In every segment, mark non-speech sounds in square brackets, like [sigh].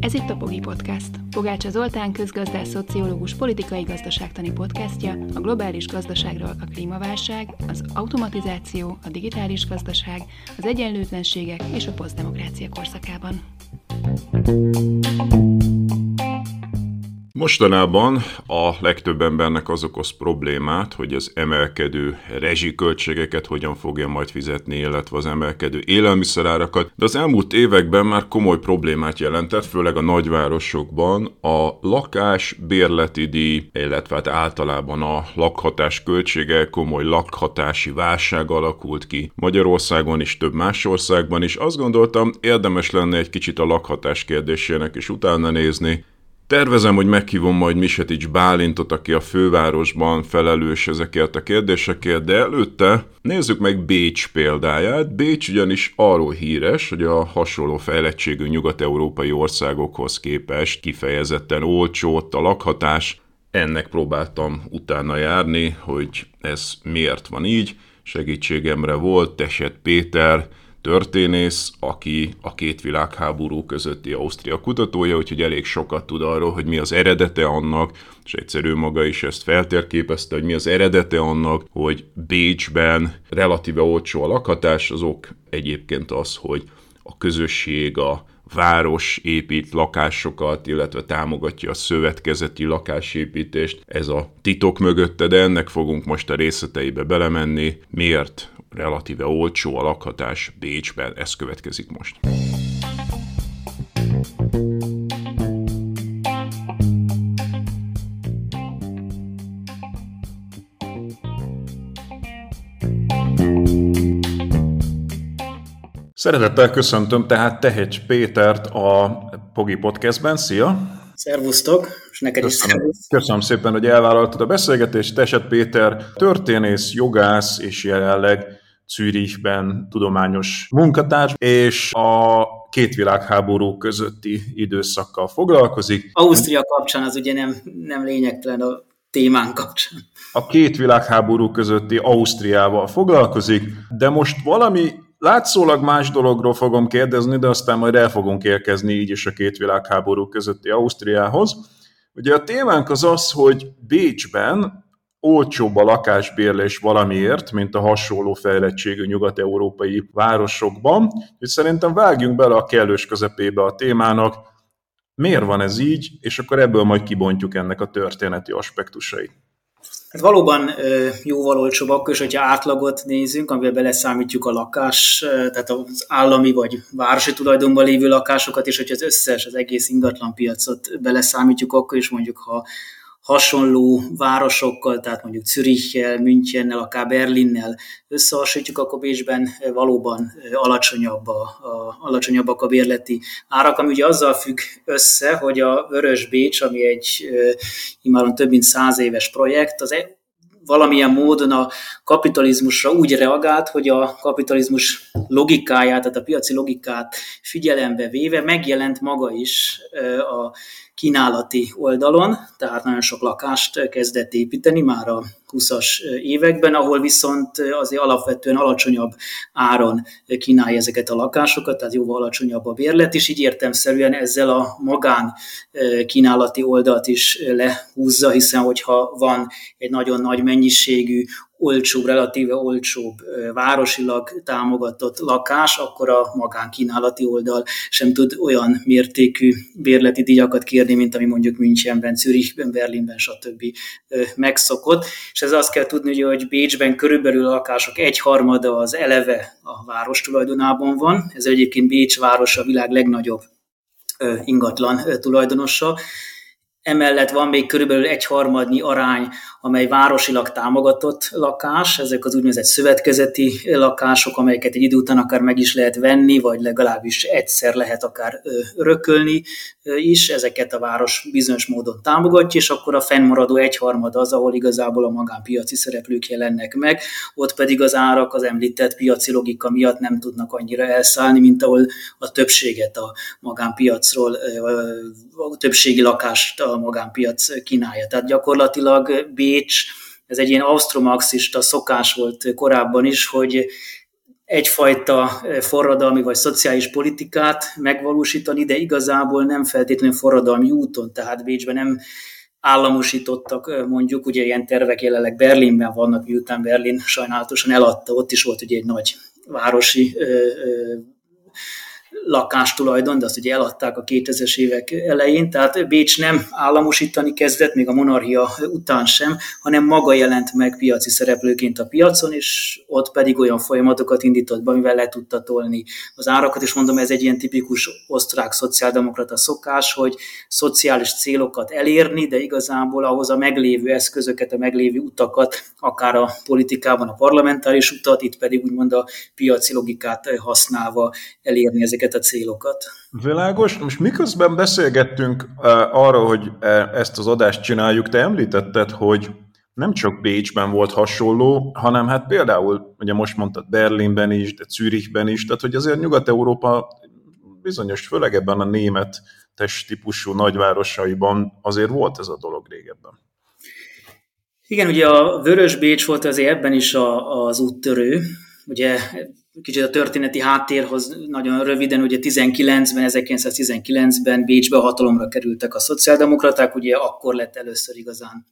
Ez itt a Pogi Podcast. Pogácsa Zoltán közgazdás, szociológus, politikai gazdaságtani podcastja a globális gazdaságról a klímaválság, az automatizáció, a digitális gazdaság, az egyenlőtlenségek és a posztdemokrácia korszakában. Mostanában a legtöbb embernek az okoz problémát, hogy az emelkedő rezsiköltségeket hogyan fogja majd fizetni, illetve az emelkedő élelmiszerárakat, de az elmúlt években már komoly problémát jelentett, főleg a nagyvárosokban a lakás bérleti díj, illetve hát általában a lakhatás költsége komoly lakhatási válság alakult ki. Magyarországon is, több más országban is. Azt gondoltam, érdemes lenne egy kicsit a lakhatás kérdésének is utána nézni, Tervezem, hogy meghívom majd Misetics Bálintot, aki a fővárosban felelős ezekért a kérdésekért, de előtte nézzük meg Bécs példáját. Bécs ugyanis arról híres, hogy a hasonló fejlettségű nyugat-európai országokhoz képest kifejezetten olcsó ott a lakhatás. Ennek próbáltam utána járni, hogy ez miért van így. Segítségemre volt Teset Péter, történész, aki a két világháború közötti Ausztria kutatója, úgyhogy elég sokat tud arról, hogy mi az eredete annak, és egyszerű maga is ezt feltérképezte, hogy mi az eredete annak, hogy Bécsben relatíve olcsó a lakhatás, azok egyébként az, hogy a közösség, a város épít lakásokat, illetve támogatja a szövetkezeti lakásépítést. Ez a titok mögötte, de ennek fogunk most a részleteibe belemenni. Miért relatíve olcsó a lakhatás Bécsben, ez következik most. Szeretettel köszöntöm tehát Tehecs Pétert a Pogi Podcastben. Szia! Szervusztok, és neked köszönöm, is Köszönöm szépen, hogy elvállaltad a beszélgetést. Teset Péter történész, jogász, és jelenleg Zürichben tudományos munkatárs, és a két világháború közötti időszakkal foglalkozik. Ausztria kapcsán az ugye nem, nem lényegtelen a témán kapcsán. A két világháború közötti Ausztriával foglalkozik, de most valami látszólag más dologról fogom kérdezni, de aztán majd el fogunk érkezni így is a két világháború közötti Ausztriához. Ugye a témánk az az, hogy Bécsben olcsóbb a lakásbérlés valamiért, mint a hasonló fejlettségű nyugat-európai városokban. És szerintem vágjunk bele a kellős közepébe a témának, miért van ez így, és akkor ebből majd kibontjuk ennek a történeti aspektusait. Hát valóban jóval olcsóbb akkor is, hogyha átlagot nézünk, amivel beleszámítjuk a lakás, tehát az állami vagy városi tulajdonban lévő lakásokat, és hogyha az összes, az egész ingatlanpiacot beleszámítjuk, akkor is mondjuk, ha hasonló városokkal, tehát mondjuk Zürichel, Münchennel, akár Berlinnel összehasonlítjuk, akkor Bécsben valóban alacsonyabb a, a, alacsonyabbak a bérleti árak, ami ugye azzal függ össze, hogy a Vörös Bécs, ami egy imáron több mint száz éves projekt, az e, valamilyen módon a kapitalizmusra úgy reagált, hogy a kapitalizmus logikáját, tehát a piaci logikát figyelembe véve megjelent maga is a kínálati oldalon, tehát nagyon sok lakást kezdett építeni már a 20-as években, ahol viszont azért alapvetően alacsonyabb áron kínálja ezeket a lakásokat, tehát jóval alacsonyabb a bérlet, és így értemszerűen ezzel a magán kínálati oldalt is lehúzza, hiszen hogyha van egy nagyon nagy mennyiségű olcsóbb, relatíve olcsóbb városilag támogatott lakás, akkor a magánkínálati oldal sem tud olyan mértékű bérleti díjakat kérni, mint ami mondjuk Münchenben, Zürichben, Berlinben, stb. megszokott. És ez azt kell tudni, hogy Bécsben körülbelül a lakások egyharmada az eleve a város tulajdonában van. Ez egyébként Bécs város a világ legnagyobb ingatlan tulajdonosa, Emellett van még körülbelül egy harmadnyi arány, amely városilag támogatott lakás, ezek az úgynevezett szövetkezeti lakások, amelyeket egy idő után akár meg is lehet venni, vagy legalábbis egyszer lehet akár örökölni is, ezeket a város bizonyos módon támogatja, és akkor a fennmaradó egyharmad az, ahol igazából a magánpiaci szereplők jelennek meg, ott pedig az árak az említett piaci logika miatt nem tudnak annyira elszállni, mint ahol a többséget a magánpiacról, a többségi lakást a magánpiac kínálja. Tehát gyakorlatilag Bécs, ez egy ilyen ausztromarxista szokás volt korábban is, hogy egyfajta forradalmi vagy szociális politikát megvalósítani, de igazából nem feltétlenül forradalmi úton, tehát Bécsben nem államosítottak mondjuk, ugye ilyen tervek jelenleg Berlinben vannak, miután Berlin sajnálatosan eladta, ott is volt ugye egy nagy városi lakástulajdon, de azt ugye eladták a 2000-es évek elején, tehát Bécs nem államosítani kezdett, még a monarchia után sem, hanem maga jelent meg piaci szereplőként a piacon, és ott pedig olyan folyamatokat indított be, amivel le tudta tolni az árakat, és mondom, ez egy ilyen tipikus osztrák szociáldemokrata szokás, hogy szociális célokat elérni, de igazából ahhoz a meglévő eszközöket, a meglévő utakat, akár a politikában a parlamentáris utat, itt pedig úgymond a piaci logikát használva elérni ezeket a célokat. Világos. Most miközben beszélgettünk arról, hogy ezt az adást csináljuk, te említetted, hogy nem csak Bécsben volt hasonló, hanem hát például, ugye most mondtad Berlinben is, de Zürichben is, tehát hogy azért Nyugat-Európa bizonyos, főleg ebben a német testtípusú nagyvárosaiban azért volt ez a dolog régebben. Igen, ugye a Vörös Bécs volt azért ebben is a, az úttörő. Ugye kicsit a történeti háttérhoz nagyon röviden, ugye 19-ben, 1919-ben Bécsbe hatalomra kerültek a szociáldemokraták, ugye akkor lett először igazán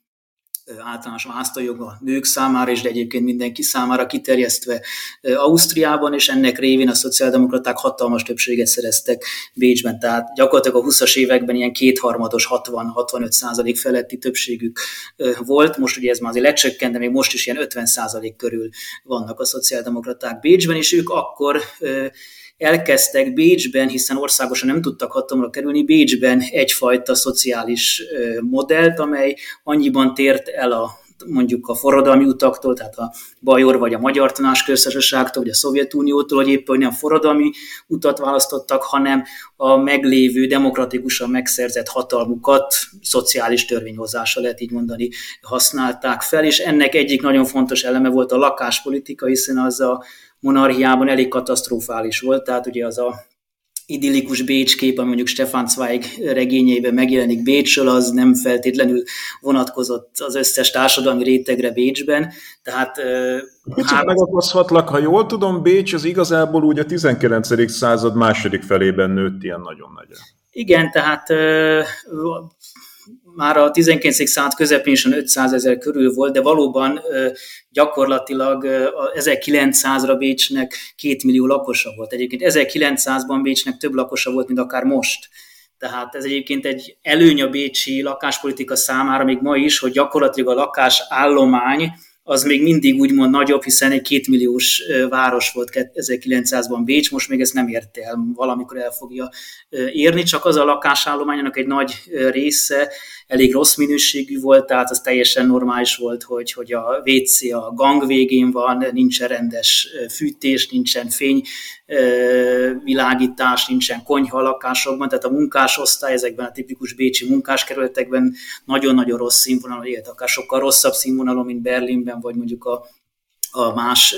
általános választójog a nők számára, és de egyébként mindenki számára kiterjesztve Ausztriában, és ennek révén a szociáldemokraták hatalmas többséget szereztek Bécsben. Tehát gyakorlatilag a 20-as években ilyen kétharmados 60-65 százalék feletti többségük volt. Most ugye ez már azért lecsökkent, de még most is ilyen 50 százalék körül vannak a szociáldemokraták Bécsben, és ők akkor elkezdtek Bécsben, hiszen országosan nem tudtak hatalomra kerülni, Bécsben egyfajta szociális modellt, amely annyiban tért el a mondjuk a forradalmi utaktól, tehát a Bajor vagy a Magyar Tanácsköztársaságtól, vagy a Szovjetuniótól, hogy éppen nem forradalmi utat választottak, hanem a meglévő demokratikusan megszerzett hatalmukat szociális törvényhozása lehet így mondani használták fel, és ennek egyik nagyon fontos eleme volt a lakáspolitika, hiszen az a monarchiában elég katasztrofális volt, tehát ugye az a idillikus Bécs kép, ami mondjuk Stefan Zweig regényeiben megjelenik Bécsről, az nem feltétlenül vonatkozott az összes társadalmi rétegre Bécsben. Tehát Kicsit hát... megakaszhatlak, ha jól tudom, Bécs az igazából úgy a 19. század második felében nőtt ilyen nagyon nagyra. Igen, tehát már a 19. század közepén is 500 ezer körül volt, de valóban gyakorlatilag 1900-ra Bécsnek két millió lakosa volt. Egyébként 1900-ban Bécsnek több lakosa volt, mint akár most. Tehát ez egyébként egy előny a bécsi lakáspolitika számára még ma is, hogy gyakorlatilag a lakásállomány az még mindig úgymond nagyobb, hiszen egy kétmilliós város volt 1900-ban Bécs, most még ezt nem érte el, valamikor el fogja érni, csak az a lakásállománynak egy nagy része elég rossz minőségű volt, tehát az teljesen normális volt, hogy, hogy a WC a gang végén van, nincsen rendes fűtés, nincsen fény világítás, nincsen konyha a lakásokban, tehát a munkásosztály ezekben a tipikus bécsi munkáskerületekben nagyon-nagyon rossz színvonalon élt, akár sokkal rosszabb színvonalon, mint Berlinben, vagy mondjuk a a más,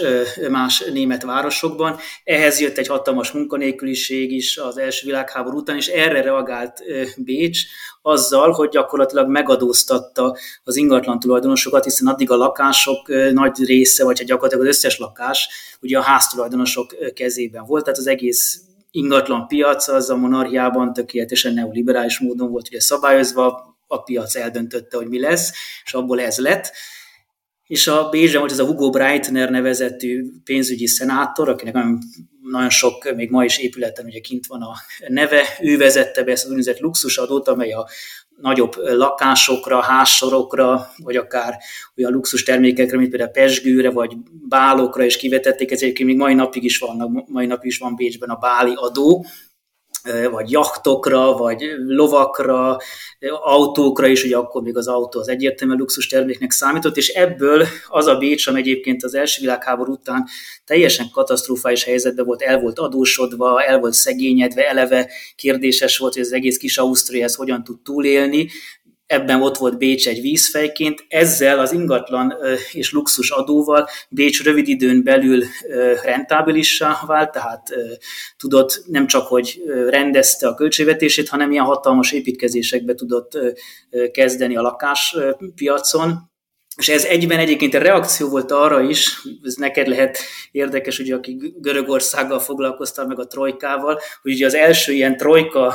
más német városokban. Ehhez jött egy hatalmas munkanélküliség is az első világháború után, és erre reagált Bécs azzal, hogy gyakorlatilag megadóztatta az ingatlan tulajdonosokat, hiszen addig a lakások nagy része, vagy hát gyakorlatilag az összes lakás ugye a háztulajdonosok kezében volt, tehát az egész ingatlan piac az a monarchiában tökéletesen neoliberális módon volt ugye szabályozva, a piac eldöntötte, hogy mi lesz, és abból ez lett és a Bécsben volt ez a Hugo Breitner nevezetű pénzügyi szenátor, akinek nagyon, nagyon sok, még ma is épületen ugye kint van a neve, ő vezette be ezt az úgynevezett luxusadót, amely a nagyobb lakásokra, házsorokra, vagy akár olyan luxus termékekre, mint például pesgőre, vagy bálokra is kivetették, ez egyébként még mai napig is van, mai napig is van Bécsben a báli adó, vagy jachtokra, vagy lovakra, autókra is, ugye akkor még az autó az egyértelműen luxus terméknek számított, és ebből az a Bécs, ami egyébként az első világháború után teljesen katasztrofális helyzetben volt, el volt adósodva, el volt szegényedve, eleve kérdéses volt, hogy az egész kis Ausztria ez hogyan tud túlélni, ebben ott volt Bécs egy vízfejként, ezzel az ingatlan és luxus adóval Bécs rövid időn belül rentábilissá vált, tehát tudott nem csak, hogy rendezte a költségvetését, hanem ilyen hatalmas építkezésekbe tudott kezdeni a lakáspiacon, és ez egyben egyébként a reakció volt arra is, ez neked lehet érdekes, ugye, aki Görögországgal foglalkoztál, meg a trojkával, hogy ugye az első ilyen trojka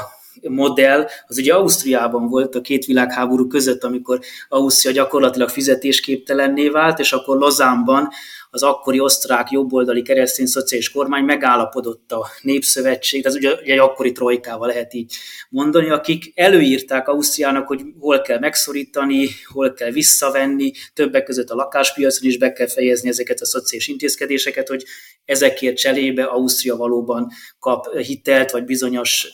modell, az ugye Ausztriában volt a két világháború között, amikor Ausztria gyakorlatilag fizetésképtelenné vált, és akkor Lozánban az akkori osztrák jobboldali keresztény szociális kormány megállapodott a Népszövetség, ez ugye egy akkori trojkával lehet így mondani, akik előírták Ausztriának, hogy hol kell megszorítani, hol kell visszavenni, többek között a lakáspiacon is be kell fejezni ezeket a szociális intézkedéseket, hogy ezekért cserébe Ausztria valóban kap hitelt, vagy bizonyos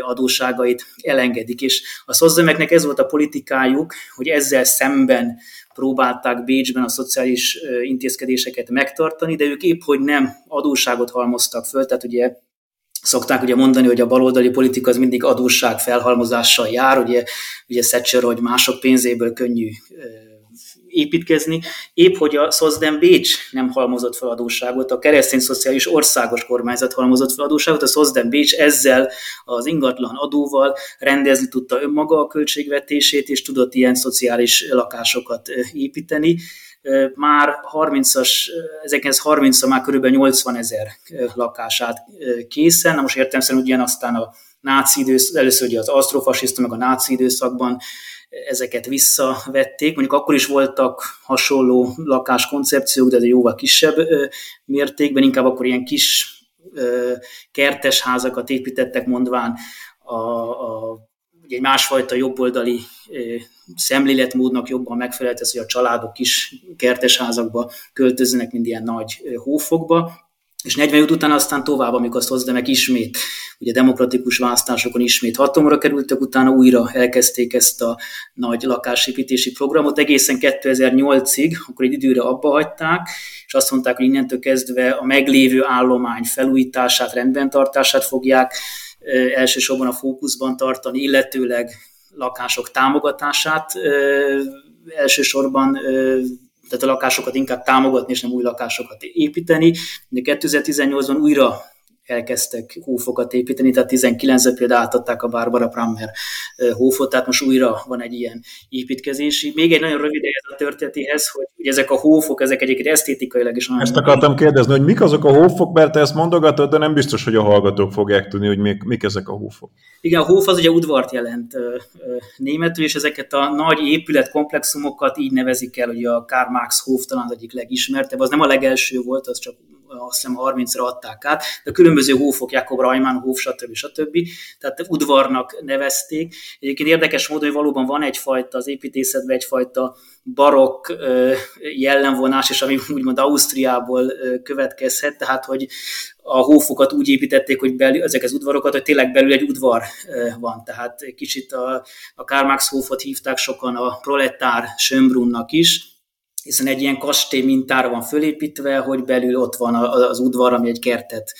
adóságait elengedik. És a szozdemeknek ez volt a politikájuk, hogy ezzel szemben próbálták Bécsben a szociális intézkedéseket megtartani, de ők épp hogy nem adósságot halmoztak föl, tehát ugye szokták ugye mondani, hogy a baloldali politika az mindig adósság felhalmozással jár, ugye, ugye Thatcher, hogy mások pénzéből könnyű építkezni. Épp hogy a Szozdem Bécs nem halmozott fel adósságot, a keresztény szociális országos kormányzat halmozott fel adósságot, a Szozdem Bécs ezzel az ingatlan adóval rendezni tudta önmaga a költségvetését, és tudott ilyen szociális lakásokat építeni már 30-as, 1930 már körülbelül 80 ezer lakását készen. Na most értem szerint ugyan aztán a náci időszak, először ugye az asztrofasiszta, meg a náci időszakban ezeket visszavették. Mondjuk akkor is voltak hasonló lakáskoncepciók, de ez jóval kisebb mértékben, inkább akkor ilyen kis kertes házakat építettek, mondván a, a egy másfajta jobboldali szemléletmódnak jobban megfelelt ez, hogy a családok is kertesházakba költöznek, mint ilyen nagy hófokba. És 40 után aztán tovább, amikor azt hozdanak ismét, ugye demokratikus választásokon ismét hatalomra kerültek, utána újra elkezdték ezt a nagy lakásépítési programot. Egészen 2008-ig, akkor egy időre abba hagyták, és azt mondták, hogy innentől kezdve a meglévő állomány felújítását, rendben tartását fogják elsősorban a fókuszban tartani, illetőleg lakások támogatását elsősorban tehát a lakásokat inkább támogatni, és nem új lakásokat építeni. De 2018-ban újra elkezdtek hófokat építeni, tehát 19 például átadták a Barbara Prammer hófot, tehát most újra van egy ilyen építkezési. Még egy nagyon rövid ez a történetéhez, hogy, hogy ezek a hófok, ezek egyébként esztétikailag is nagyon... Ezt akartam kérdezni, hogy mik azok a hófok, mert te ezt mondogatod, de nem biztos, hogy a hallgatók fogják tudni, hogy mik, mik ezek a hófok. Igen, a hóf az ugye udvart jelent németül, és ezeket a nagy épületkomplexumokat így nevezik el, hogy a Karl Marx hóf talán az egyik legismertebb, az nem a legelső volt, az csak azt hiszem 30-ra adták át, de különböző hófok, Jakob Rajmán hóf, stb. stb. Tehát udvarnak nevezték. Egyébként érdekes módon, hogy valóban van egyfajta az építészetben egyfajta barokk jellemvonás, és ami úgymond Ausztriából következhet, tehát hogy a hófokat úgy építették, hogy belül, ezek az udvarokat, hogy tényleg belül egy udvar van. Tehát kicsit a, a Karl Marx hófot hívták sokan a proletár Schönbrunnak is, hiszen egy ilyen kastély mintára van fölépítve, hogy belül ott van az udvar, ami egy kertet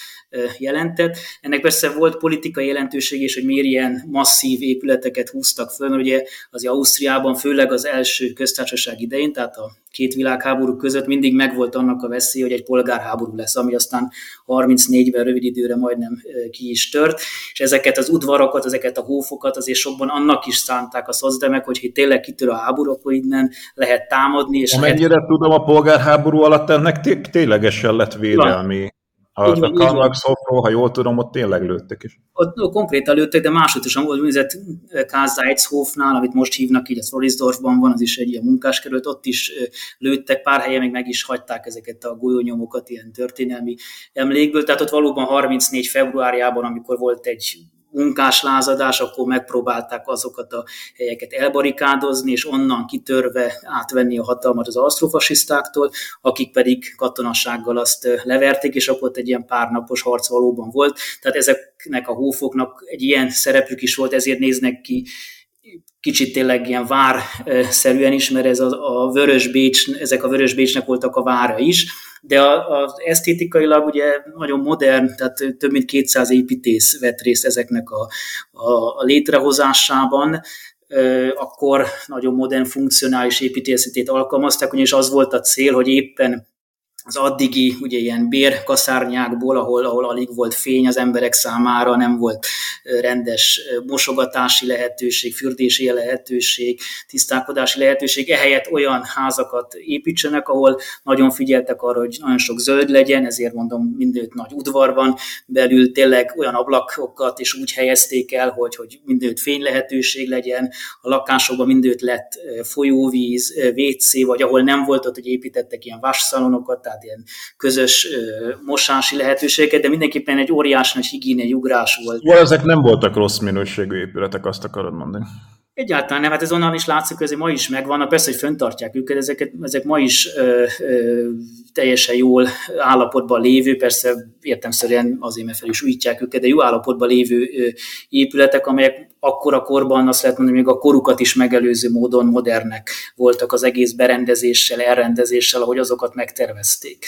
jelentett. Ennek persze volt politikai jelentőség is, hogy miért ilyen masszív épületeket húztak föl, mert ugye az Ausztriában főleg az első köztársaság idején, tehát a két világháború között mindig megvolt annak a veszély, hogy egy polgárháború lesz, ami aztán 34-ben rövid időre majdnem ki is tört, és ezeket az udvarokat, ezeket a hófokat azért sokban annak is szánták a szozdemek, hogy itt tényleg kitör a háború, akkor innen lehet támadni. És Amennyire lehet... tudom, a polgárháború alatt ennek ténylegesen lett védelmi a, a Karl Marx ha jól tudom, ott tényleg lőttek is. Ott, ott konkrétan lőttek, de máshogy is, volt úgynevezett Kázaitzhofnál, amit most hívnak így, a Florisdorfban van, az is egy ilyen munkáskerület, ott is lőttek, pár helyen még meg is hagyták ezeket a golyónyomokat ilyen történelmi emlékből, tehát ott valóban 34 februárjában, amikor volt egy munkáslázadás, akkor megpróbálták azokat a helyeket elbarikádozni, és onnan kitörve átvenni a hatalmat az asztrofasisztáktól, akik pedig katonassággal azt leverték, és akkor egy ilyen párnapos harc valóban volt. Tehát ezeknek a hófoknak egy ilyen szerepük is volt, ezért néznek ki kicsit tényleg ilyen várszerűen is, mert ez a, a Vörös Bécs, ezek a Vörös Bécsnek voltak a vára is, de az esztétikailag ugye nagyon modern, tehát több mint 200 építész vett részt ezeknek a, a, a létrehozásában, akkor nagyon modern, funkcionális építészetét alkalmazták, ugyanis az volt a cél, hogy éppen az addigi ugye ilyen bérkaszárnyákból, ahol, ahol alig volt fény az emberek számára, nem volt rendes mosogatási lehetőség, fürdési lehetőség, tisztálkodási lehetőség, ehelyett olyan házakat építsenek, ahol nagyon figyeltek arra, hogy nagyon sok zöld legyen, ezért mondom mindőt nagy udvarban, belül tényleg olyan ablakokat is úgy helyezték el, hogy, hogy mindőt fény lehetőség legyen, a lakásokban mindőt lett folyóvíz, WC, vagy ahol nem volt ott, hogy építettek ilyen vásszalonokat, tehát ilyen közös mosási lehetőségeket, de mindenképpen egy óriás nagy higiéniai ugrás volt. Jó, ezek nem voltak rossz minőségű épületek, azt akarod mondani. Egyáltalán nem, hát ez onnan is látszik, hogy ma is megvannak, persze, hogy föntartják őket, ezeket, ezek ma is ö, ö, teljesen jól állapotban lévő, persze értemszerűen azért, mert fel is újítják őket, de jó állapotban lévő ö, épületek, amelyek akkor a korban azt lehet mondani, még a korukat is megelőző módon modernek voltak az egész berendezéssel, elrendezéssel, ahogy azokat megtervezték.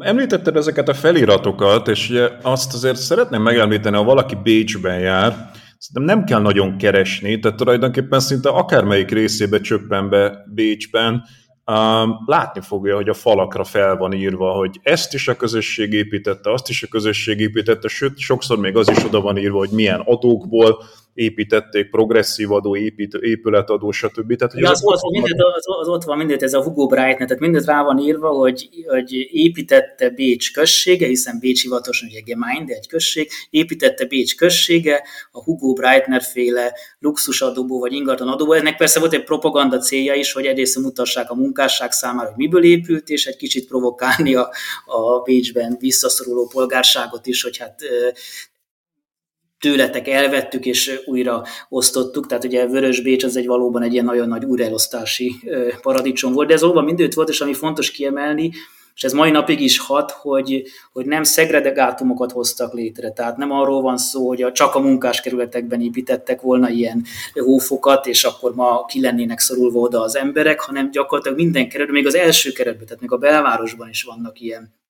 Említetted ezeket a feliratokat, és ugye azt azért szeretném megemlíteni, ha valaki Bécsben jár, szerintem nem kell nagyon keresni, tehát tulajdonképpen szinte akármelyik részébe csöppen be Bécsben, um, látni fogja, hogy a falakra fel van írva, hogy ezt is a közösség építette, azt is a közösség építette, sőt, sokszor még az is oda van írva, hogy milyen adókból építették, progresszív adó, épít, épületadó, stb. Tehát, hogy az, az, az, mindent, az, az, ott van mindent, ez a Hugo Bright, tehát mindent rá van írva, hogy, hogy építette Bécs községe, hiszen Bécs hivatosan ugye Gemeinde, egy község, építette Bécs községe, a Hugo Breitner féle luxusadóból vagy ingatlanadóból. Ennek persze volt egy propaganda célja is, hogy egyrészt mutassák a munkásság számára, hogy miből épült, és egy kicsit provokálni a, a Bécsben visszaszoruló polgárságot is, hogy hát tőletek elvettük és újra osztottuk, tehát ugye Vörös Bécs az egy valóban egy ilyen nagyon nagy újraelosztási paradicsom volt, de ez valóban mindőt volt, és ami fontos kiemelni, és ez mai napig is hat, hogy, hogy nem szegregátumokat hoztak létre. Tehát nem arról van szó, hogy a, csak a munkáskerületekben építettek volna ilyen hófokat, és akkor ma ki lennének szorulva oda az emberek, hanem gyakorlatilag minden keretben, még az első keretben, tehát még a belvárosban is vannak ilyen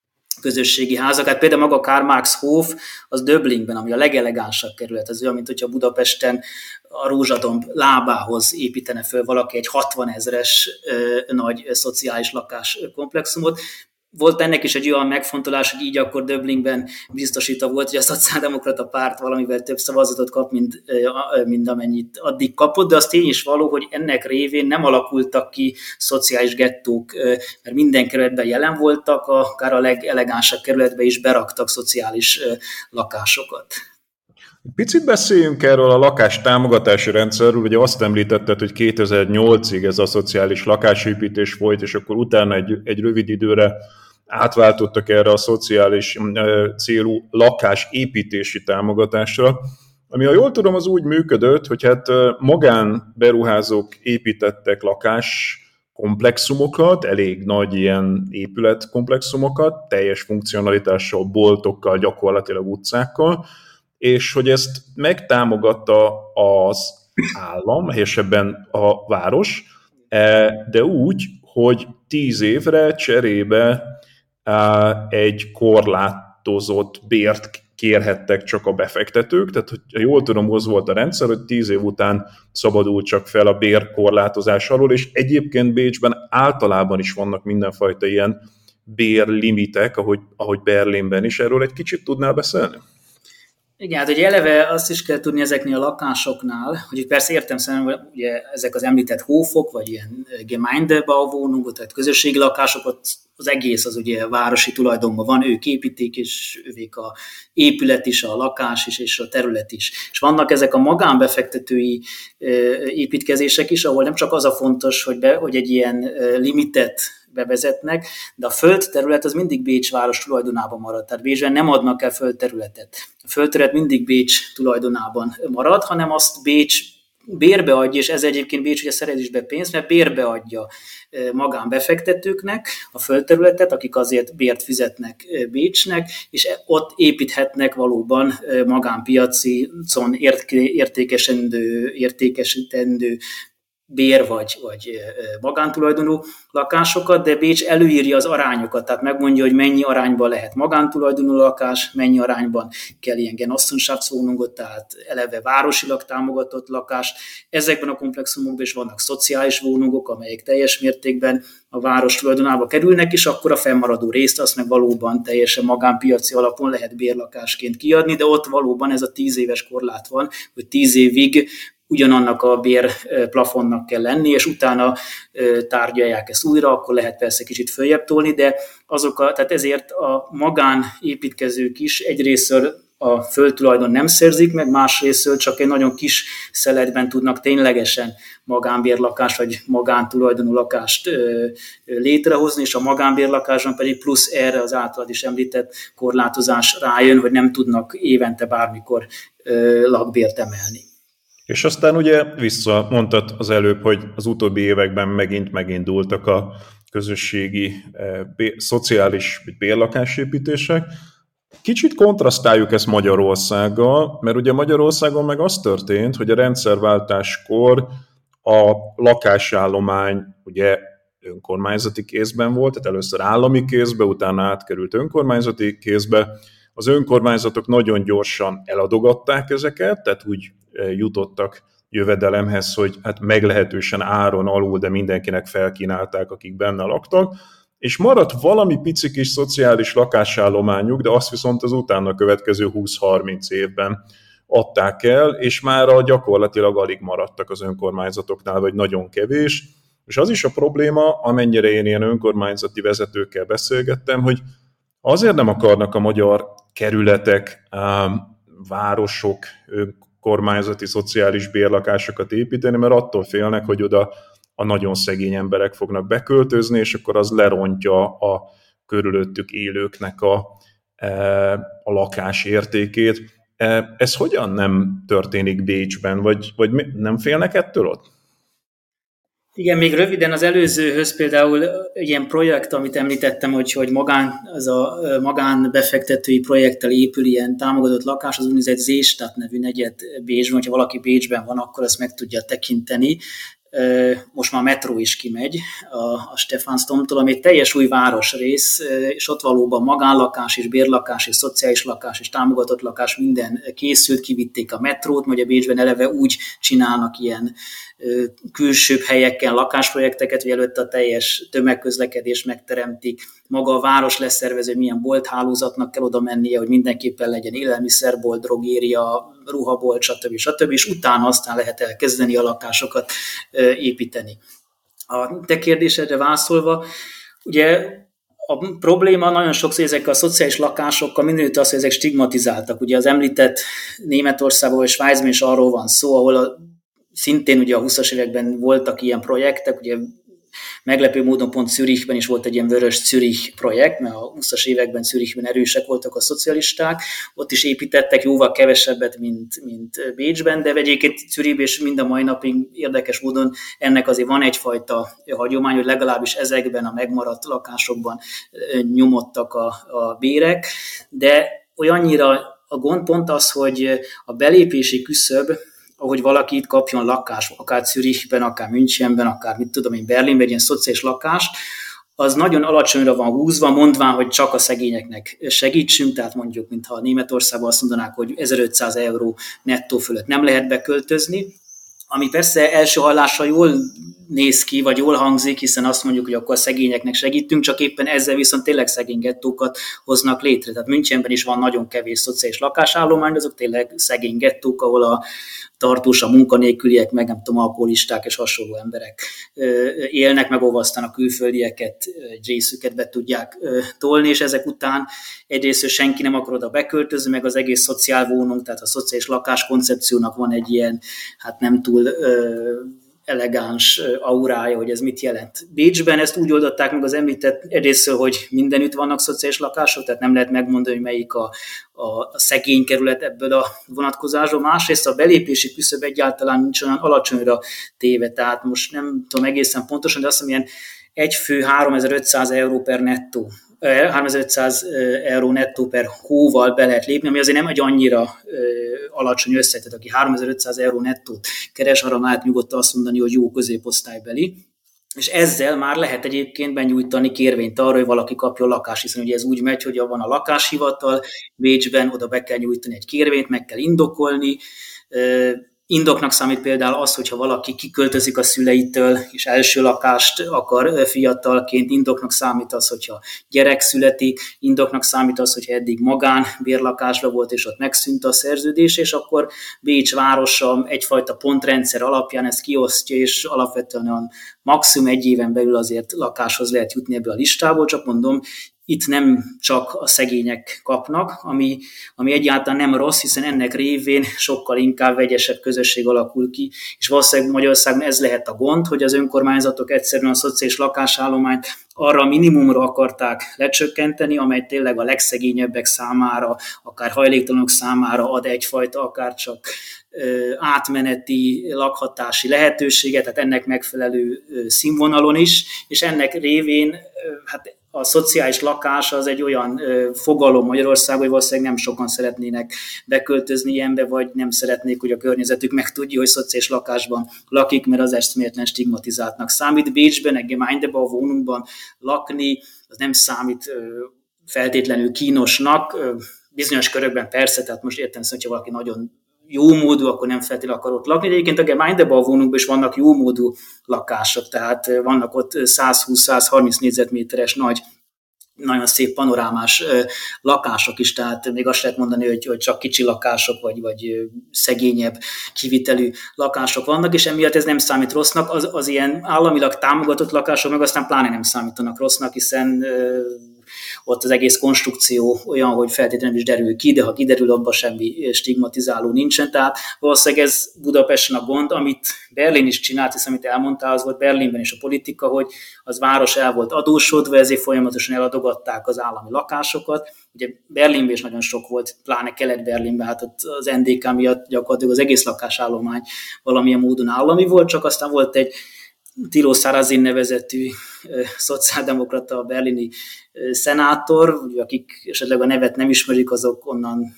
közösségi házak. Hát például maga Karl Marx Hof, az Döblingben, ami a legelegánsabb kerület, az olyan, mint hogyha Budapesten a Rózsadomb lábához építene föl valaki egy 60 ezeres nagy szociális lakáskomplexumot volt ennek is egy olyan megfontolás, hogy így akkor Döblingben biztosítva volt, hogy a szociáldemokrata párt valamivel több szavazatot kap, mint, mint amennyit addig kapott, de az tény is való, hogy ennek révén nem alakultak ki szociális gettók, mert minden kerületben jelen voltak, akár a legelegánsabb kerületben is beraktak szociális lakásokat. Picit beszéljünk erről a lakás támogatási rendszerről. Ugye azt említetted, hogy 2008-ig ez a szociális lakásépítés folyt, és akkor utána egy, egy rövid időre átváltottak erre a szociális célú lakásépítési támogatásra, ami, ha jól tudom, az úgy működött, hogy hát magánberuházók építettek lakás komplexumokat, elég nagy ilyen épületkomplexumokat, teljes funkcionalitással, boltokkal, gyakorlatilag utcákkal, és hogy ezt megtámogatta az állam, helyesebben a város, e, de úgy, hogy tíz évre cserébe egy korlátozott bért kérhettek csak a befektetők, tehát hogy jól tudom, az volt a rendszer, hogy tíz év után szabadult csak fel a bérkorlátozás alól, és egyébként Bécsben általában is vannak mindenfajta ilyen bérlimitek, ahogy, ahogy Berlinben is. Erről egy kicsit tudnál beszélni? Igen, hát ugye eleve azt is kell tudni ezeknél a lakásoknál, hogy persze értem szerintem, ugye ezek az említett hófok, vagy ilyen Gemeindebauwohnung, tehát közösségi lakások, az egész az ugye városi tulajdonban van, ők építik, és ők a épület is, a lakás is, és a terület is. És vannak ezek a magánbefektetői építkezések is, ahol nem csak az a fontos, hogy, be, hogy egy ilyen limitet bevezetnek, de a földterület az mindig Bécs város tulajdonában marad. Tehát Bécsben nem adnak el földterületet. A földterület mindig Bécs tulajdonában marad, hanem azt Bécs bérbe adja, és ez egyébként Bécs ugye szerez be pénzt, mert bérbe adja magánbefektetőknek a földterületet, akik azért bért fizetnek Bécsnek, és e, ott építhetnek valóban magánpiaci értékesendő, értékesítendő bér vagy, vagy magántulajdonú lakásokat, de Bécs előírja az arányokat, tehát megmondja, hogy mennyi arányban lehet magántulajdonú lakás, mennyi arányban kell ilyen genosszonságszónungot, tehát eleve városilag támogatott lakás. Ezekben a komplexumokban is vannak szociális vónungok, amelyek teljes mértékben a város tulajdonába kerülnek, és akkor a fennmaradó részt azt meg valóban teljesen magánpiaci alapon lehet bérlakásként kiadni, de ott valóban ez a tíz éves korlát van, hogy tíz évig ugyanannak a bérplafonnak kell lenni, és utána tárgyalják ezt újra, akkor lehet persze kicsit följebb tolni, de azok a, tehát ezért a magánépítkezők is egyrésztől a földtulajdon nem szerzik meg, másrészt csak egy nagyon kis szeletben tudnak ténylegesen magánbérlakást vagy magántulajdonú lakást ö, létrehozni, és a magánbérlakáson pedig plusz erre az általad is említett korlátozás rájön, hogy nem tudnak évente bármikor ö, lakbért emelni. És aztán ugye vissza mondtad az előbb, hogy az utóbbi években megint megindultak a közösségi, e, bé, szociális bérlakásépítések. Kicsit kontrasztáljuk ezt Magyarországgal, mert ugye Magyarországon meg az történt, hogy a rendszerváltáskor a lakásállomány ugye önkormányzati kézben volt, tehát először állami kézbe, utána átkerült önkormányzati kézbe. Az önkormányzatok nagyon gyorsan eladogatták ezeket, tehát úgy jutottak jövedelemhez, hogy hát meglehetősen áron alul, de mindenkinek felkínálták, akik benne laktak, és maradt valami pici kis szociális lakásállományuk, de azt viszont az utána következő 20-30 évben adták el, és már gyakorlatilag alig maradtak az önkormányzatoknál, vagy nagyon kevés. És az is a probléma, amennyire én ilyen önkormányzati vezetőkkel beszélgettem, hogy azért nem akarnak a magyar kerületek, városok, kormányzati szociális bérlakásokat építeni, mert attól félnek, hogy oda a nagyon szegény emberek fognak beköltözni, és akkor az lerontja a körülöttük élőknek a, e, a lakás értékét. E, ez hogyan nem történik Bécsben, vagy, vagy nem félnek ettől ott? Igen, még röviden az előzőhöz például ilyen projekt, amit említettem, hogy, hogy magán, az a magánbefektetői projekttel épül ilyen támogatott lakás, az úgynevezett Zéstát nevű negyed Bécsben, hogyha valaki Bécsben van, akkor ezt meg tudja tekinteni most már metró is kimegy a, a Stefánstomtól, ami egy teljes új városrész, és ott valóban magánlakás és bérlakás és szociális lakás és támogatott lakás minden készült, kivitték a metrót, a Bécsben eleve úgy csinálnak ilyen külsőbb helyeken lakásprojekteket, hogy előtte a teljes tömegközlekedés megteremtik, maga a város leszervező, milyen bolthálózatnak kell oda mennie, hogy mindenképpen legyen élelmiszerbolt, drogéria, ruhabolt, stb. stb. és utána aztán lehet elkezdeni a lakásokat építeni. A te kérdésedre válaszolva, ugye a probléma nagyon sokszor ezekkel a szociális lakásokkal mindenütt az, hogy ezek stigmatizáltak. Ugye az említett Németországban vagy Svájcban is arról van szó, ahol a, szintén ugye a 20-as években voltak ilyen projektek, ugye Meglepő módon pont Zürichben is volt egy ilyen vörös Zürich projekt, mert a 20-as években Zürichben erősek voltak a szocialisták, ott is építettek jóval kevesebbet, mint, mint Bécsben, de egyébként Zürichben és mind a mai napig érdekes módon ennek azért van egyfajta hagyomány, hogy legalábbis ezekben a megmaradt lakásokban nyomottak a, a bérek, de olyannyira a gond pont az, hogy a belépési küszöb ahogy valaki itt kapjon lakást, akár Zürichben, akár Münchenben, akár mit tudom én, Berlinben, ilyen szociális lakást, az nagyon alacsonyra van húzva, mondván, hogy csak a szegényeknek segítsünk, tehát mondjuk, mintha Németországban azt mondanák, hogy 1500 euró nettó fölött nem lehet beköltözni, ami persze első hallásra jól néz ki, vagy jól hangzik, hiszen azt mondjuk, hogy akkor a szegényeknek segítünk, csak éppen ezzel viszont tényleg szegény gettókat hoznak létre. Tehát Münchenben is van nagyon kevés szociális lakásállomány, azok tényleg szegény gettók, ahol a tartós a munkanélküliek, meg nem tudom, alkoholisták és hasonló emberek élnek, meg a külföldieket, egy részüket be tudják tolni, és ezek után egyrészt senki nem akar oda beköltözni, meg az egész szociálvónunk, tehát a szociális lakáskoncepciónak van egy ilyen, hát nem túl elegáns aurája, hogy ez mit jelent. Bécsben ezt úgy oldották meg az említett egyrésztől, hogy mindenütt vannak szociális lakások, tehát nem lehet megmondani, hogy melyik a, a, szegény kerület ebből a vonatkozásból. Másrészt a belépési küszöb egyáltalán nincs olyan alacsonyra téve, tehát most nem tudom egészen pontosan, de azt mondom, ilyen egy fő 3500 euró per nettó 3500 euró nettó per hóval be lehet lépni, ami azért nem egy annyira alacsony összeg, tehát aki 3500 euró nettót keres, arra már nyugodtan azt mondani, hogy jó középosztálybeli. És ezzel már lehet egyébként benyújtani kérvényt arra, hogy valaki kapjon lakást, hiszen ugye ez úgy megy, hogy van a lakáshivatal Bécsben, oda be kell nyújtani egy kérvényt, meg kell indokolni, Indoknak számít például az, hogyha valaki kiköltözik a szüleitől, és első lakást akar fiatalként, indoknak számít az, hogyha gyerek születik, indoknak számít az, hogyha eddig magán bérlakásra volt, és ott megszűnt a szerződés, és akkor Bécs városa egyfajta pontrendszer alapján ezt kiosztja, és alapvetően maximum egy éven belül azért lakáshoz lehet jutni ebből a listából, csak mondom, itt nem csak a szegények kapnak, ami, ami egyáltalán nem rossz, hiszen ennek révén sokkal inkább vegyesebb közösség alakul ki, és valószínűleg Magyarországon ez lehet a gond, hogy az önkormányzatok egyszerűen a szociális lakásállományt arra a minimumra akarták lecsökkenteni, amely tényleg a legszegényebbek számára, akár hajléktalanok számára ad egyfajta, akár csak átmeneti lakhatási lehetőséget, tehát ennek megfelelő színvonalon is, és ennek révén hát a szociális lakás az egy olyan fogalom Magyarországon, hogy valószínűleg nem sokan szeretnének beköltözni ilyenbe, vagy nem szeretnék, hogy a környezetük megtudja, hogy szociális lakásban lakik, mert az eszméletlen stigmatizáltnak számít. Bécsben, egy Gemeindeben, a vónunkban lakni, az nem számít feltétlenül kínosnak, bizonyos körökben persze, tehát most értem hogy valaki nagyon jó módú, akkor nem feltétlenül akar ott lakni. De egyébként a Gemeindeben a is vannak jó módú lakások, tehát vannak ott 120-130 négyzetméteres nagy nagyon szép panorámás lakások is, tehát még azt lehet mondani, hogy, hogy csak kicsi lakások, vagy, vagy szegényebb kivitelű lakások vannak, és emiatt ez nem számít rossznak. Az, az ilyen államilag támogatott lakások meg aztán pláne nem számítanak rossznak, hiszen ott az egész konstrukció olyan, hogy feltétlenül is derül ki, de ha kiderül, abban semmi stigmatizáló nincsen. Tehát valószínűleg ez Budapesten a gond, amit Berlin is csinált, hiszen amit elmondtál, az volt Berlinben is a politika, hogy az város el volt adósodva, ezért folyamatosan eladogatták az állami lakásokat. Ugye Berlinben is nagyon sok volt, pláne Kelet-Berlinben, hát ott az NDK miatt gyakorlatilag az egész lakásállomány valamilyen módon állami volt, csak aztán volt egy Tilo Sarrazin nevezetű szociáldemokrata berlini szenátor, akik esetleg a nevet nem ismerik, azok onnan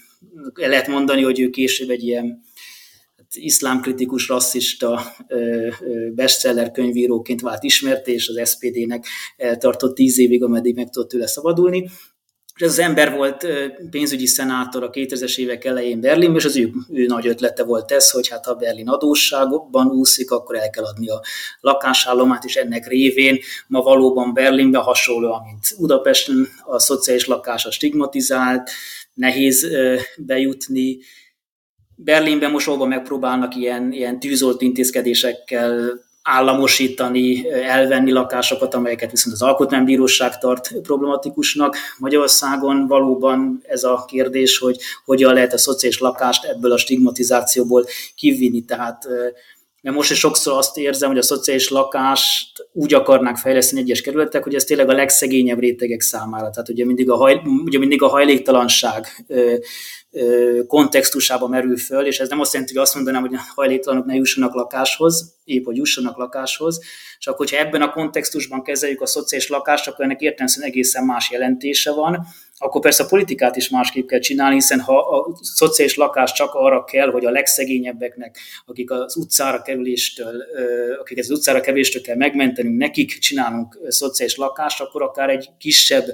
lehet mondani, hogy ő később egy ilyen hát, iszlámkritikus, rasszista bestseller könyvíróként vált ismert, és az SPD-nek tartott tíz évig, ameddig meg tudott tőle szabadulni. És ez az ember volt pénzügyi szenátor a 2000-es évek elején Berlinben, és az ő, ő nagy ötlete volt ez, hogy hát ha Berlin adósságokban úszik, akkor el kell adni a lakásállomát, és ennek révén ma valóban Berlinben hasonló, mint Budapesten a szociális lakás a stigmatizált, nehéz bejutni, Berlinben most megpróbálnak ilyen, ilyen tűzolt intézkedésekkel államosítani, elvenni lakásokat, amelyeket viszont az alkotmánybíróság tart problematikusnak. Magyarországon valóban ez a kérdés, hogy hogyan lehet a szociális lakást ebből a stigmatizációból kivinni. Tehát mert most is sokszor azt érzem, hogy a szociális lakást úgy akarnák fejleszteni egyes kerületek, hogy ez tényleg a legszegényebb rétegek számára. Tehát ugye mindig a, haj, ugye mindig a hajléktalanság kontextusába merül föl, és ez nem azt jelenti, hogy azt mondanám, hogy hajléktalanok ne jussanak lakáshoz, épp hogy jussanak lakáshoz, csak hogyha ebben a kontextusban kezeljük a szociális lakást, akkor ennek értelemszerűen egészen más jelentése van, akkor persze a politikát is másképp kell csinálni, hiszen ha a szociális lakás csak arra kell, hogy a legszegényebbeknek, akik az utcára kerüléstől, akik az utcára kerüléstől kell megmentenünk, nekik csinálunk szociális lakást, akkor akár egy kisebb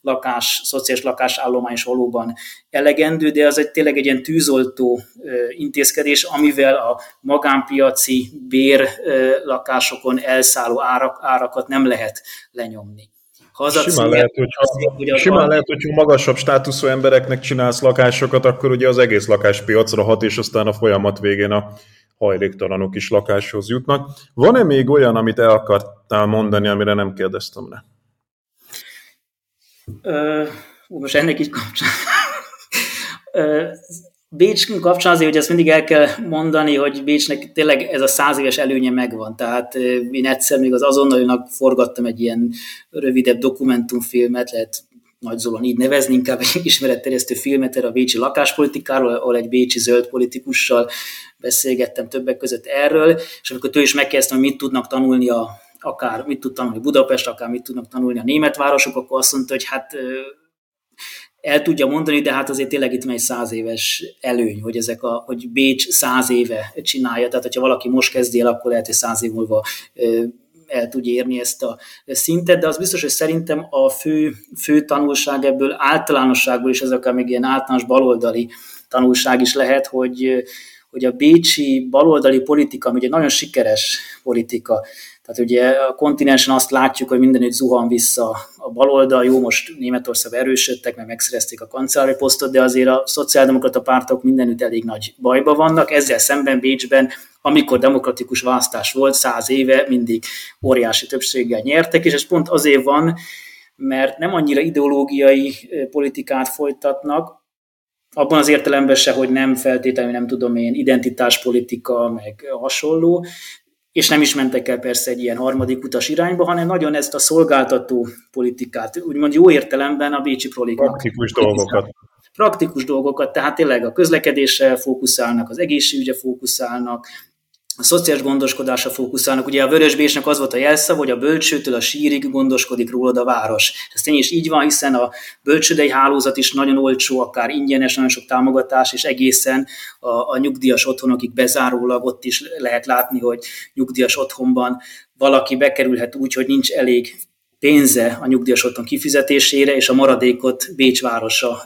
lakás, szociális lakásállomány is valóban elegendő, de az egy tényleg egy ilyen tűzoltó intézkedés, amivel a magánpiaci bér lakásokon elszálló árak, árakat nem lehet lenyomni. Simán lehet, hogyha, hogy simán lehet, hogyha magasabb státuszú embereknek csinálsz lakásokat, akkor ugye az egész lakáspiacra hat, és aztán a folyamat végén a hajléktalanok is lakáshoz jutnak. Van-e még olyan, amit el akartál mondani, amire nem kérdeztem le? Uh, most ennek is kapcsán. [laughs] Bécs kapcsán azért, hogy ezt mindig el kell mondani, hogy Bécsnek tényleg ez a száz éves előnye megvan. Tehát én egyszer még az azonnalinak forgattam egy ilyen rövidebb dokumentumfilmet, lehet nagy Zolon így nevezni, inkább egy ismeretterjesztő filmet erre a bécsi lakáspolitikáról, ahol egy bécsi zöld politikussal beszélgettem többek között erről, és amikor ő is megkérdeztem, hogy mit tudnak tanulni a akár mit tud tanulni Budapest, akár mit tudnak tanulni a német városok, akkor azt mondta, hogy hát el tudja mondani, de hát azért tényleg itt megy száz éves előny, hogy, ezek a, hogy Bécs száz éve csinálja, tehát hogyha valaki most kezdi el, akkor lehet, hogy száz év múlva el tudja érni ezt a szintet, de az biztos, hogy szerintem a fő, fő tanulság ebből általánosságból is, ez akár még ilyen általános baloldali tanulság is lehet, hogy, hogy a bécsi baloldali politika, ami egy nagyon sikeres politika, tehát ugye a kontinensen azt látjuk, hogy mindenütt zuhan vissza a baloldal, jó, most Németország erősödtek, mert megszerezték a kancellári posztot, de azért a szociáldemokrata pártok mindenütt elég nagy bajba vannak. Ezzel szemben Bécsben, amikor demokratikus választás volt, száz éve mindig óriási többséggel nyertek, és ez pont azért van, mert nem annyira ideológiai politikát folytatnak, abban az értelemben se, hogy nem feltétlenül, nem tudom én, identitáspolitika, meg hasonló, és nem is mentek el persze egy ilyen harmadik utas irányba, hanem nagyon ezt a szolgáltató politikát, úgymond jó értelemben a Bécsi proliknak. Praktikus dolgokat. Praktikus dolgokat, tehát tényleg a közlekedésre fókuszálnak, az egészségügyre fókuszálnak, a szociális gondoskodásra fókuszálnak. Ugye a Vörösbésnek az volt a jelszava, hogy a bölcsőtől a sírig gondoskodik rólad a város. Ez tényleg is így van, hiszen a bölcsődei hálózat is nagyon olcsó, akár ingyenes, nagyon sok támogatás, és egészen a, a nyugdíjas otthonokig bezárólag ott is lehet látni, hogy nyugdíjas otthonban valaki bekerülhet úgy, hogy nincs elég pénze a nyugdíjas otthon kifizetésére, és a maradékot Bécs városa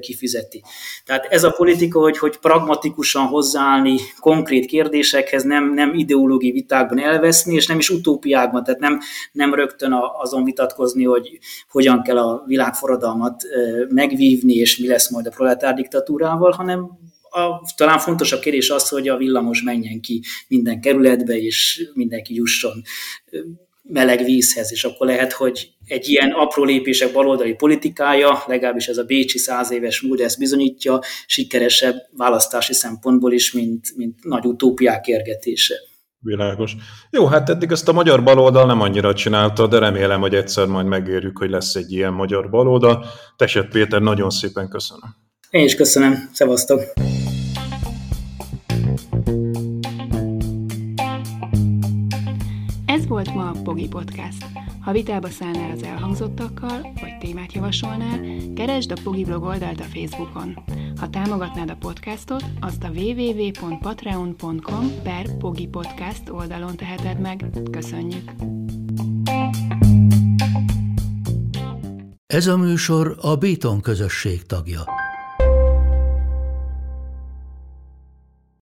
kifizeti. Tehát ez a politika, hogy, hogy pragmatikusan hozzáállni konkrét kérdésekhez, nem, nem ideológiai vitákban elveszni, és nem is utópiákban, tehát nem, nem rögtön azon vitatkozni, hogy hogyan kell a világforradalmat megvívni, és mi lesz majd a proletár diktatúrával, hanem a, talán fontosabb kérdés az, hogy a villamos menjen ki minden kerületbe, és mindenki jusson meleg vízhez, és akkor lehet, hogy egy ilyen apró lépések baloldali politikája, legalábbis ez a bécsi száz éves múlt ezt bizonyítja, sikeresebb választási szempontból is, mint, mint nagy utópiák érgetése. Világos. Jó, hát eddig ezt a magyar baloldal nem annyira csinálta, de remélem, hogy egyszer majd megérjük, hogy lesz egy ilyen magyar baloldal. Teset Péter, nagyon szépen köszönöm. Én is köszönöm. Szevasztok! Volt ma a Pogi Podcast. Ha vitába szállnál az elhangzottakkal, vagy témát javasolnál, keresd a Pogi blog oldalt a Facebookon. Ha támogatnád a podcastot, azt a www.patreon.com per Pogi Podcast oldalon teheted meg. Köszönjük! Ez a műsor a Béton közösség tagja.